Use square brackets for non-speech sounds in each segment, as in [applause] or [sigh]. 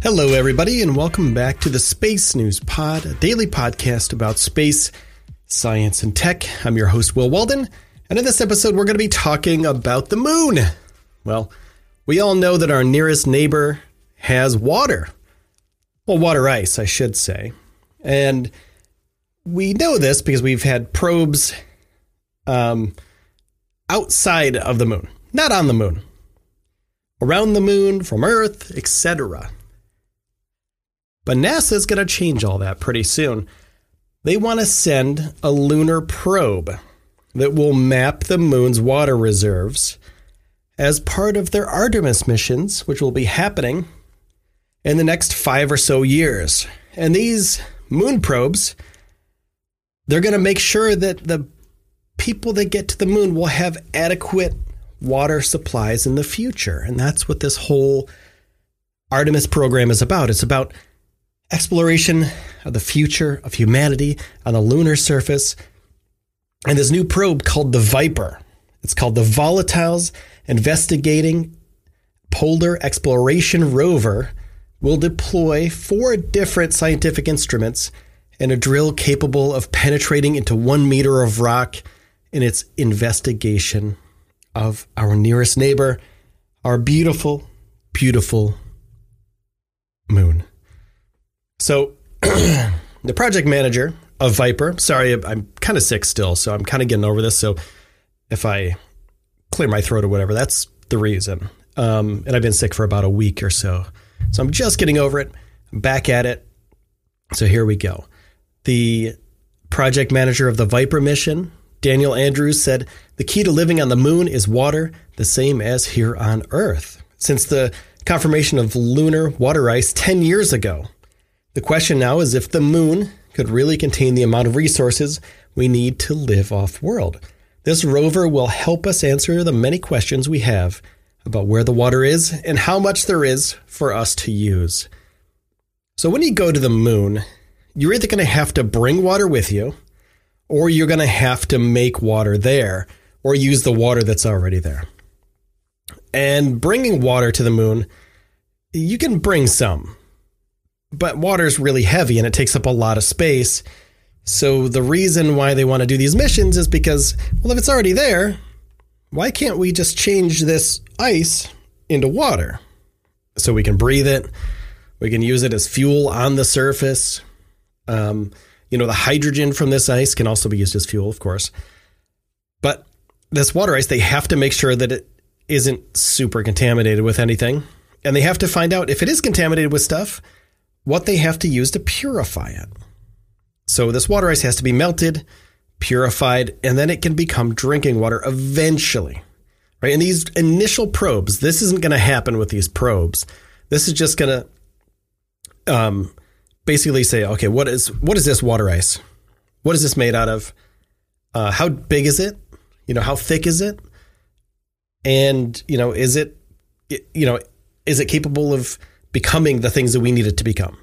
Hello, everybody, and welcome back to the Space News Pod, a daily podcast about space, science, and tech. I'm your host, Will Walden, and in this episode, we're going to be talking about the moon. Well, we all know that our nearest neighbor has water. Well, water ice, I should say. And we know this because we've had probes um, outside of the moon, not on the moon, around the moon, from Earth, etc. But NASA is going to change all that pretty soon. They want to send a lunar probe that will map the moon's water reserves as part of their Artemis missions, which will be happening in the next five or so years. And these moon probes, they're going to make sure that the people that get to the moon will have adequate water supplies in the future. And that's what this whole Artemis program is about. It's about exploration of the future of humanity on the lunar surface. And this new probe called the Viper. It's called the Volatiles Investigating Polar Exploration Rover will deploy four different scientific instruments and a drill capable of penetrating into one meter of rock in its investigation of our nearest neighbor, our beautiful, beautiful moon. So, [clears throat] the project manager of Viper, sorry, I'm kind of sick still, so I'm kind of getting over this. So, if I clear my throat or whatever, that's the reason. Um, and I've been sick for about a week or so. So, I'm just getting over it. Back at it. So, here we go. The project manager of the Viper mission, Daniel Andrews, said the key to living on the moon is water, the same as here on Earth. Since the confirmation of lunar water ice 10 years ago, the question now is if the moon could really contain the amount of resources we need to live off world. This rover will help us answer the many questions we have about where the water is and how much there is for us to use. So, when you go to the moon, you're either going to have to bring water with you, or you're going to have to make water there, or use the water that's already there. And bringing water to the moon, you can bring some but water's really heavy and it takes up a lot of space. So the reason why they want to do these missions is because, well, if it's already there, why can't we just change this ice into water? So we can breathe it, we can use it as fuel on the surface. Um, you know, the hydrogen from this ice can also be used as fuel, of course. But this water ice, they have to make sure that it isn't super contaminated with anything. And they have to find out if it is contaminated with stuff, what they have to use to purify it. So this water ice has to be melted, purified, and then it can become drinking water eventually. Right? And these initial probes, this isn't going to happen with these probes. This is just going to um, basically say, okay, what is what is this water ice? What is this made out of? Uh, how big is it? You know, how thick is it? And you know, is it, you know, is it capable of becoming the things that we need it to become.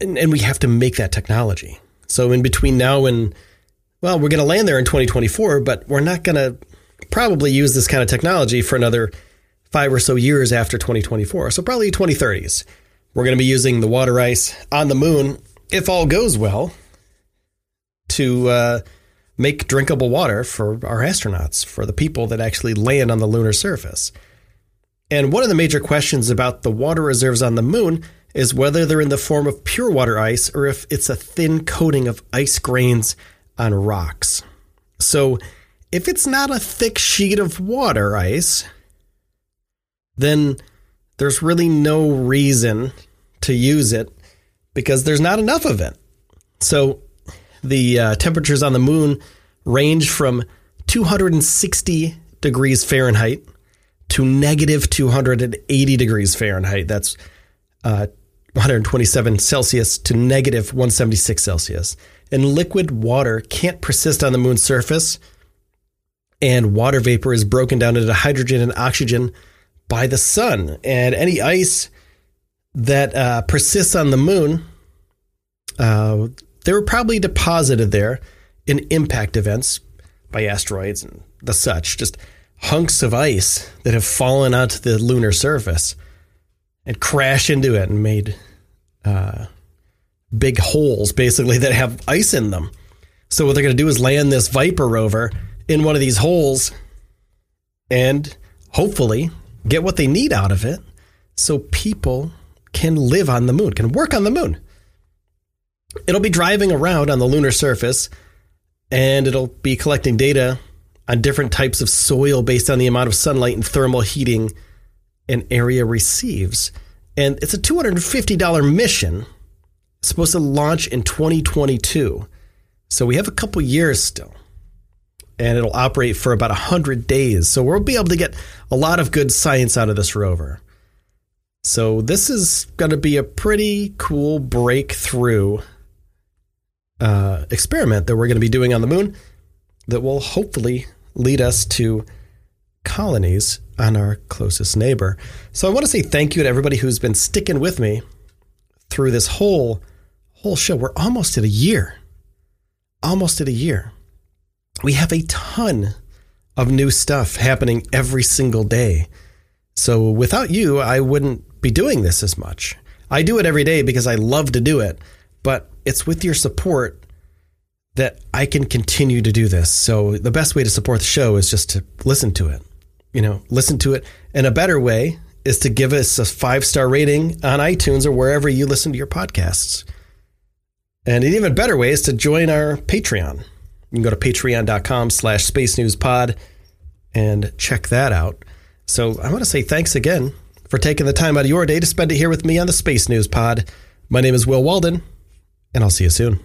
And, and we have to make that technology. So in between now and, well, we're going to land there in 2024, but we're not going to probably use this kind of technology for another five or so years after 2024. So probably 2030s. We're going to be using the water ice on the moon, if all goes well, to uh, make drinkable water for our astronauts, for the people that actually land on the lunar surface. And one of the major questions about the water reserves on the moon is whether they're in the form of pure water ice or if it's a thin coating of ice grains on rocks. So, if it's not a thick sheet of water ice, then there's really no reason to use it because there's not enough of it. So, the uh, temperatures on the moon range from 260 degrees Fahrenheit to negative 280 degrees Fahrenheit. That's uh, 127 Celsius to negative 176 Celsius. And liquid water can't persist on the moon's surface. And water vapor is broken down into hydrogen and oxygen by the sun. And any ice that uh, persists on the moon, uh, they were probably deposited there in impact events by asteroids and the such. Just hunks of ice that have fallen onto the lunar surface and crashed into it and made uh, big holes, basically, that have ice in them. So, what they're going to do is land this Viper rover in one of these holes and hopefully get what they need out of it so people can live on the moon, can work on the moon. It'll be driving around on the lunar surface and it'll be collecting data on different types of soil based on the amount of sunlight and thermal heating an area receives. And it's a $250 mission. Supposed to launch in 2022. So we have a couple years still. And it'll operate for about 100 days. So we'll be able to get a lot of good science out of this rover. So this is going to be a pretty cool breakthrough uh, experiment that we're going to be doing on the moon that will hopefully lead us to colonies on our closest neighbor. So I want to say thank you to everybody who's been sticking with me through this whole whole show. We're almost at a year. Almost at a year. We have a ton of new stuff happening every single day. So without you, I wouldn't be doing this as much. I do it every day because I love to do it, but it's with your support that I can continue to do this. So the best way to support the show is just to listen to it. You know, listen to it. And a better way is to give us a five star rating on iTunes or wherever you listen to your podcasts. And an even better way is to join our Patreon. You can go to patreon.com slash space news pod and check that out. So I want to say thanks again for taking the time out of your day to spend it here with me on the Space News Pod. My name is Will Walden, and I'll see you soon.